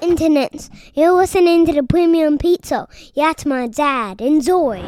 Internets, you're listening to the Premium Pizza. That's my dad. Enjoy.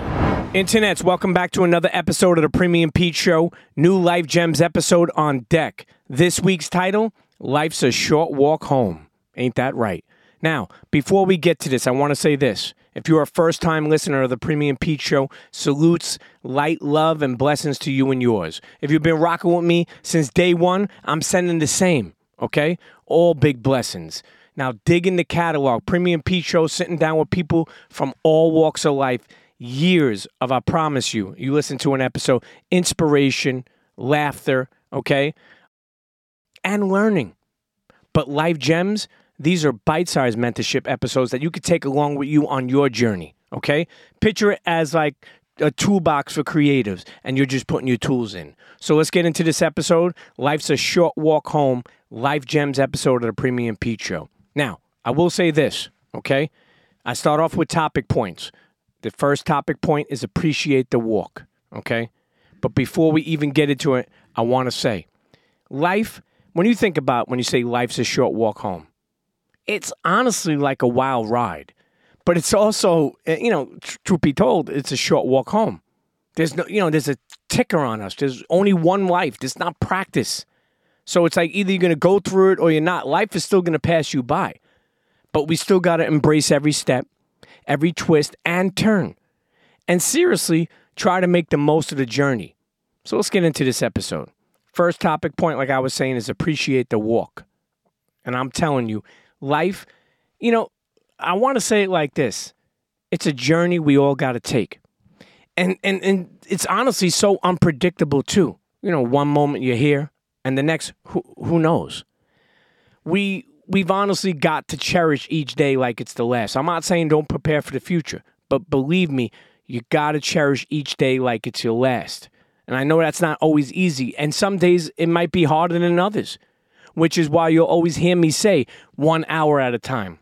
Internets, welcome back to another episode of the Premium Pete Show. New Life Gems episode on deck. This week's title Life's a Short Walk Home. Ain't that right? Now, before we get to this, I want to say this. If you're a first time listener of the Premium Pete Show, salutes, light, love, and blessings to you and yours. If you've been rocking with me since day one, I'm sending the same, okay? All big blessings. Now, dig in the catalog. Premium Pete Show, sitting down with people from all walks of life. Years of, I promise you, you listen to an episode, inspiration, laughter, okay? And learning. But life gems, these are bite sized mentorship episodes that you could take along with you on your journey, okay? Picture it as like a toolbox for creatives, and you're just putting your tools in. So let's get into this episode. Life's a short walk home, Life Gems episode of the Premium Pete Show. Now, I will say this, okay? I start off with topic points. The first topic point is appreciate the walk, okay? But before we even get into it, I want to say life, when you think about when you say life's a short walk home, it's honestly like a wild ride. But it's also, eh, you know, tr- truth be told, it's a short walk home. There's no, you know, there's a ticker on us. There's only one life. There's not practice. So it's like either you're going to go through it or you're not. Life is still going to pass you by. But we still got to embrace every step, every twist and turn. And seriously, try to make the most of the journey. So let's get into this episode. First topic point, like I was saying, is appreciate the walk. And I'm telling you, life, you know, I want to say it like this it's a journey we all got to take. And, and, and it's honestly so unpredictable, too. You know, one moment you're here, and the next, who, who knows? We, we've honestly got to cherish each day like it's the last. I'm not saying don't prepare for the future, but believe me, you got to cherish each day like it's your last. And I know that's not always easy. And some days it might be harder than others, which is why you'll always hear me say one hour at a time,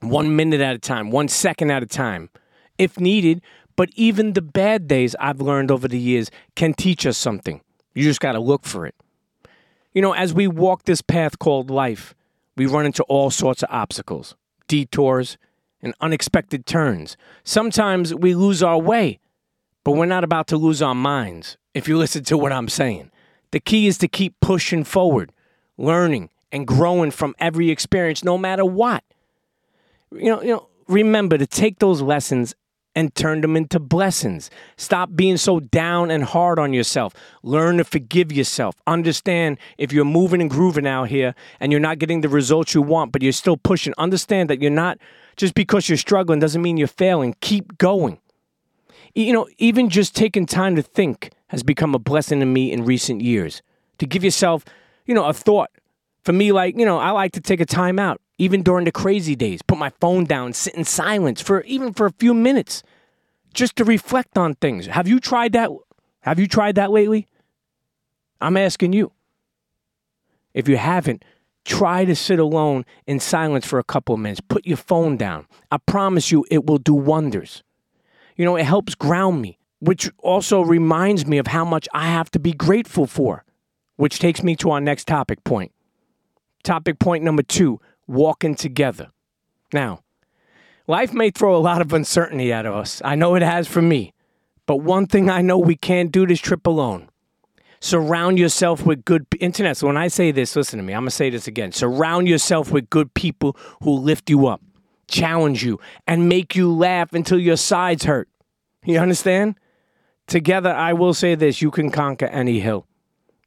one minute at a time, one second at a time, if needed. But even the bad days I've learned over the years can teach us something. You just got to look for it. You know, as we walk this path called life, we run into all sorts of obstacles, detours, and unexpected turns. Sometimes we lose our way, but we're not about to lose our minds, if you listen to what I'm saying. The key is to keep pushing forward, learning, and growing from every experience, no matter what. You know, you know, remember to take those lessons and turn them into blessings. Stop being so down and hard on yourself. Learn to forgive yourself. Understand if you're moving and grooving out here and you're not getting the results you want, but you're still pushing, understand that you're not, just because you're struggling doesn't mean you're failing. Keep going. You know, even just taking time to think has become a blessing to me in recent years. To give yourself, you know, a thought. For me, like, you know, I like to take a time out even during the crazy days, put my phone down, sit in silence for even for a few minutes just to reflect on things. Have you tried that? Have you tried that lately? I'm asking you. If you haven't, try to sit alone in silence for a couple of minutes. Put your phone down. I promise you it will do wonders. You know, it helps ground me, which also reminds me of how much I have to be grateful for, which takes me to our next topic point. Topic point number two walking together. Now, life may throw a lot of uncertainty at us. I know it has for me. But one thing I know we can't do this trip alone. Surround yourself with good internet. So when I say this, listen to me. I'm gonna say this again. Surround yourself with good people who lift you up, challenge you, and make you laugh until your sides hurt. You understand? Together, I will say this: you can conquer any hill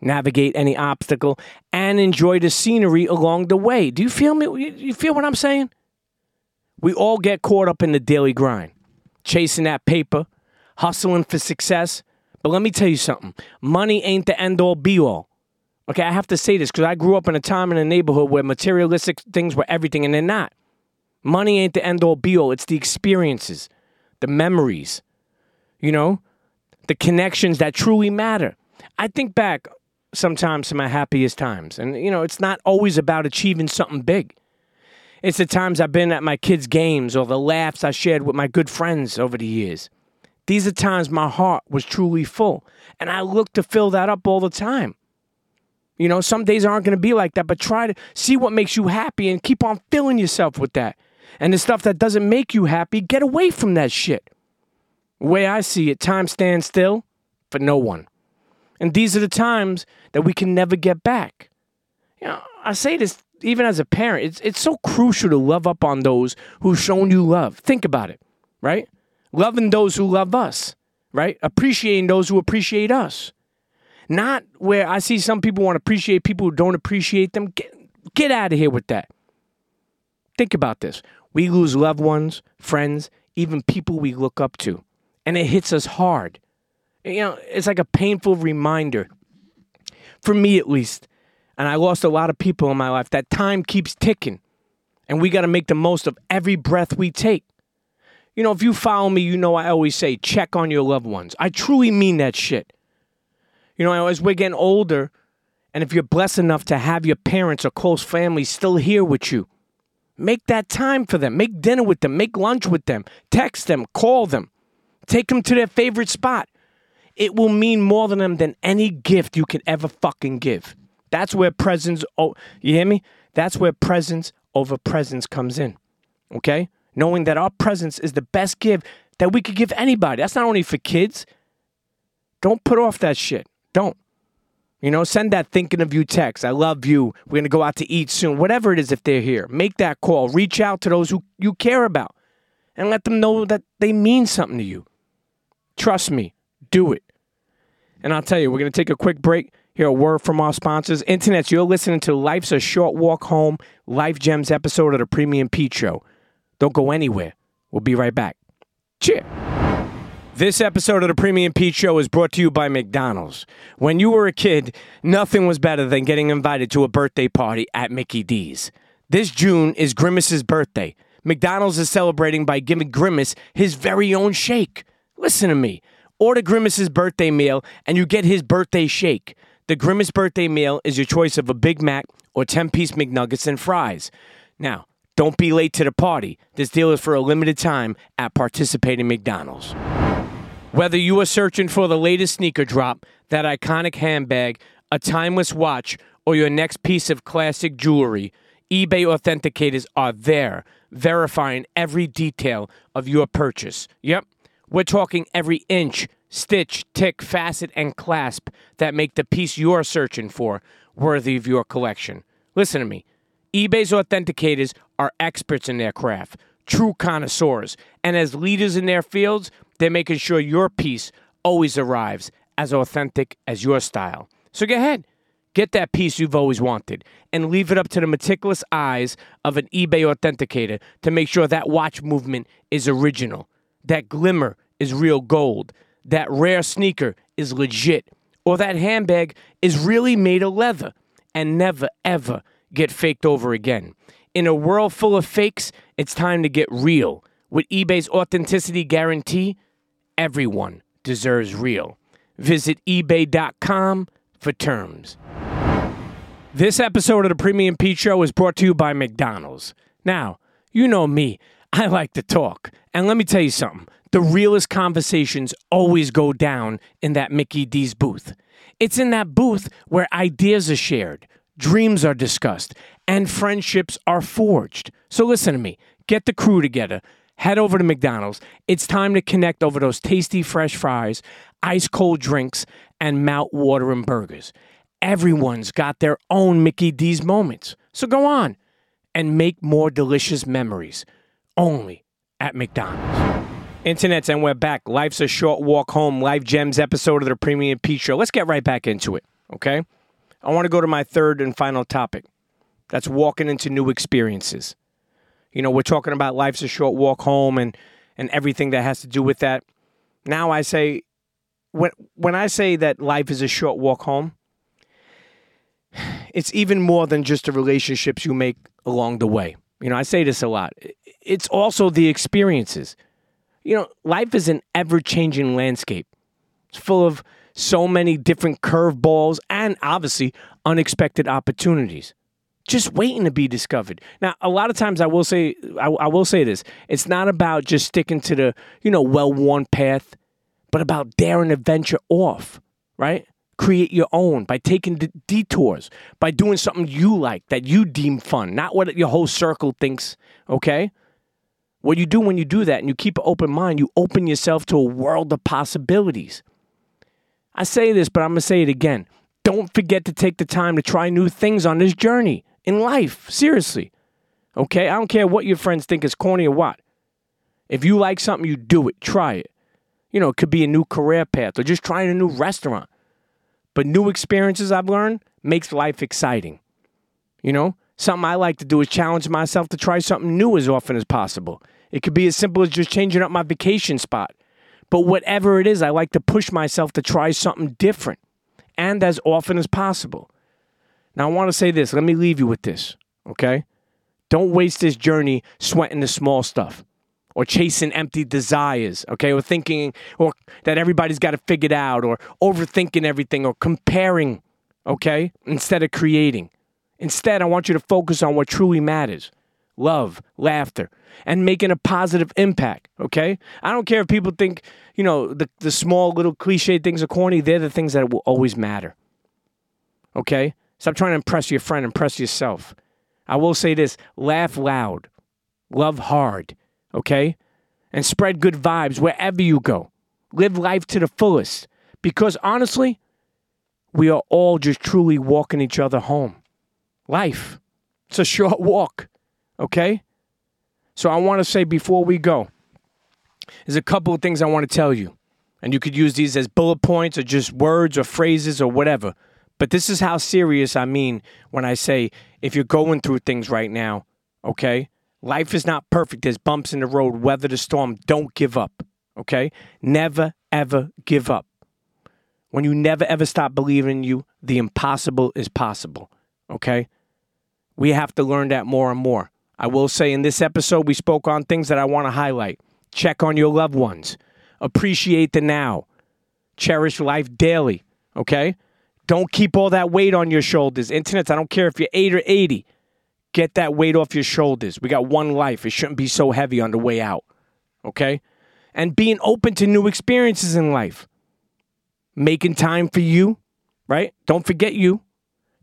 navigate any obstacle, and enjoy the scenery along the way. Do you feel me? You feel what I'm saying? We all get caught up in the daily grind, chasing that paper, hustling for success. But let me tell you something money ain't the end all be all. Okay, I have to say this because I grew up in a time in a neighborhood where materialistic things were everything, and they're not. Money ain't the end all be all, it's the experiences, the memories, you know, the connections that truly matter. I think back sometimes to my happiest times. And, you know, it's not always about achieving something big. It's the times I've been at my kids' games or the laughs I shared with my good friends over the years. These are times my heart was truly full, and I look to fill that up all the time. You know, some days aren't going to be like that, but try to see what makes you happy and keep on filling yourself with that. And the stuff that doesn't make you happy, get away from that shit. The way I see it, time stands still for no one. And these are the times that we can never get back. You know, I say this even as a parent, it's it's so crucial to love up on those who've shown you love. Think about it, right? Loving those who love us, right? Appreciating those who appreciate us. Not where I see some people want to appreciate people who don't appreciate them. Get, get out of here with that. Think about this. We lose loved ones, friends, even people we look up to. And it hits us hard. You know, it's like a painful reminder, for me at least. And I lost a lot of people in my life. That time keeps ticking. And we got to make the most of every breath we take. You know, if you follow me, you know I always say check on your loved ones. I truly mean that shit. You know, as we're getting older, and if you're blessed enough to have your parents or close family still here with you, make that time for them. Make dinner with them. Make lunch with them. Text them. Call them. Take them to their favorite spot. It will mean more to them than any gift you can ever fucking give. That's where presence, oh, you hear me? That's where presence over presence comes in. Okay? Knowing that our presence is the best gift that we could give anybody. That's not only for kids. Don't put off that shit. Don't. You know, send that thinking of you text. I love you. We're going to go out to eat soon. Whatever it is, if they're here, make that call. Reach out to those who you care about and let them know that they mean something to you. Trust me, do it. And I'll tell you, we're going to take a quick break. Here, a word from our sponsors. Internets, you're listening to Life's a Short Walk Home, Life Gems episode of the Premium Pete Show. Don't go anywhere. We'll be right back. Cheers. This episode of the Premium Pete Show is brought to you by McDonald's. When you were a kid, nothing was better than getting invited to a birthday party at Mickey D's. This June is Grimace's birthday. McDonald's is celebrating by giving Grimace his very own shake. Listen to me. Order Grimace's birthday meal and you get his birthday shake. The Grimace birthday meal is your choice of a Big Mac or 10 piece McNuggets and fries. Now, don't be late to the party. This deal is for a limited time at participating McDonald's. Whether you are searching for the latest sneaker drop, that iconic handbag, a timeless watch, or your next piece of classic jewelry, eBay authenticators are there, verifying every detail of your purchase. Yep, we're talking every inch, stitch, tick, facet, and clasp that make the piece you're searching for worthy of your collection. Listen to me. eBay's authenticators are experts in their craft, true connoisseurs, and as leaders in their fields, they're making sure your piece always arrives as authentic as your style. So go ahead, get that piece you've always wanted and leave it up to the meticulous eyes of an eBay authenticator to make sure that watch movement is original, that glimmer is real gold, that rare sneaker is legit, or that handbag is really made of leather and never ever get faked over again. In a world full of fakes, it's time to get real. With eBay's authenticity guarantee, everyone deserves real. Visit eBay.com for terms. This episode of the Premium Pete Show is brought to you by McDonald's. Now, you know me, I like to talk. And let me tell you something the realest conversations always go down in that Mickey D's booth. It's in that booth where ideas are shared, dreams are discussed, and friendships are forged. So listen to me, get the crew together head over to McDonald's. It's time to connect over those tasty fresh fries, ice cold drinks, and mouth watering burgers. Everyone's got their own Mickey D's moments. So go on and make more delicious memories only at McDonald's. Internets, and we're back. Life's a short walk home, Life Gems episode of the Premium Pete Show. Let's get right back into it, okay? I want to go to my third and final topic. That's walking into new experiences. You know, we're talking about life's a short walk home and and everything that has to do with that. Now I say when when I say that life is a short walk home, it's even more than just the relationships you make along the way. You know, I say this a lot. It's also the experiences. You know, life is an ever-changing landscape. It's full of so many different curveballs and obviously unexpected opportunities just waiting to be discovered. Now, a lot of times I will say I, I will say this. It's not about just sticking to the, you know, well-worn path, but about daring to venture off, right? create your own by taking detours, by doing something you like that you deem fun, not what your whole circle thinks, okay? What you do when you do that and you keep an open mind, you open yourself to a world of possibilities. I say this, but I'm going to say it again. Don't forget to take the time to try new things on this journey in life. Seriously. Okay? I don't care what your friends think is corny or what. If you like something, you do it. Try it. You know, it could be a new career path or just trying a new restaurant. But new experiences I've learned makes life exciting. You know, something I like to do is challenge myself to try something new as often as possible. It could be as simple as just changing up my vacation spot. But whatever it is, I like to push myself to try something different and as often as possible. Now, I want to say this. Let me leave you with this, okay? Don't waste this journey sweating the small stuff or chasing empty desires, okay? Or thinking or that everybody's got to figure it out or overthinking everything or comparing, okay? Instead of creating. Instead, I want you to focus on what truly matters love, laughter, and making a positive impact, okay? I don't care if people think, you know, the, the small little cliche things are corny, they're the things that will always matter, okay? Stop trying to impress your friend, impress yourself. I will say this laugh loud, love hard, okay? And spread good vibes wherever you go. Live life to the fullest. Because honestly, we are all just truly walking each other home. Life. It's a short walk, okay? So I want to say before we go, there's a couple of things I want to tell you. And you could use these as bullet points or just words or phrases or whatever. But this is how serious I mean when I say if you're going through things right now, okay? Life is not perfect. There's bumps in the road. Weather the storm. Don't give up, okay? Never, ever give up. When you never, ever stop believing in you, the impossible is possible, okay? We have to learn that more and more. I will say in this episode, we spoke on things that I want to highlight. Check on your loved ones. Appreciate the now. Cherish life daily, okay? Don't keep all that weight on your shoulders. Internet, I don't care if you're 8 or 80. Get that weight off your shoulders. We got one life. It shouldn't be so heavy on the way out. Okay? And being open to new experiences in life. Making time for you, right? Don't forget you.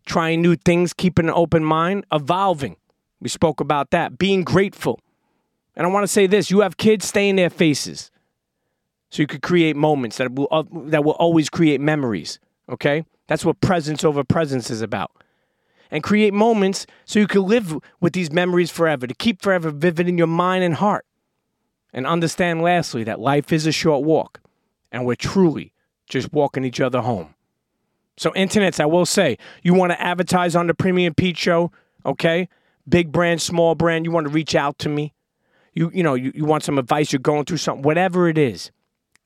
Trying new things, keeping an open mind, evolving. We spoke about that. Being grateful. And I want to say this you have kids, stay in their faces. So you could create moments that will, uh, that will always create memories. Okay? That's what presence over presence is about. And create moments so you can live with these memories forever, to keep forever vivid in your mind and heart. And understand, lastly, that life is a short walk, and we're truly just walking each other home. So, internets, I will say, you want to advertise on the Premium Pete Show, okay? Big brand, small brand, you want to reach out to me. You, you know, you, you want some advice, you're going through something, whatever it is,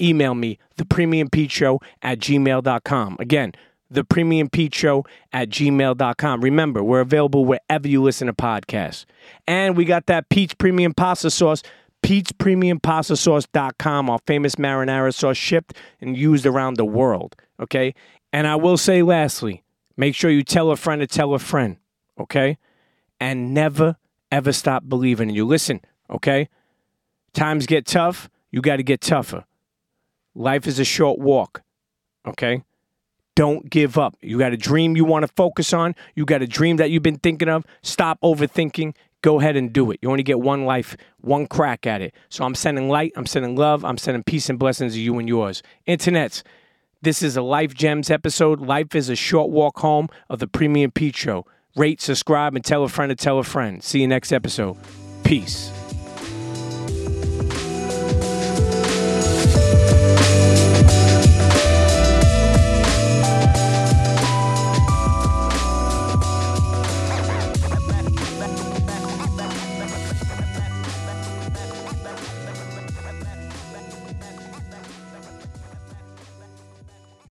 email me, the Premium Pete Show at gmail.com. Again, the Premium Pete Show at gmail.com. Remember, we're available wherever you listen to podcasts. And we got that Pete's Premium Pasta Sauce, Pete'sPremiumPastaSauce.com, our famous marinara sauce shipped and used around the world. Okay? And I will say lastly, make sure you tell a friend to tell a friend. Okay? And never, ever stop believing in you. Listen, okay? Times get tough, you got to get tougher. Life is a short walk. Okay? Don't give up. You got a dream you want to focus on. You got a dream that you've been thinking of. Stop overthinking. Go ahead and do it. You only get one life, one crack at it. So I'm sending light, I'm sending love, I'm sending peace and blessings to you and yours. Internets, this is a Life Gems episode. Life is a short walk home of the Premium Pete Show. Rate, subscribe, and tell a friend to tell a friend. See you next episode. Peace.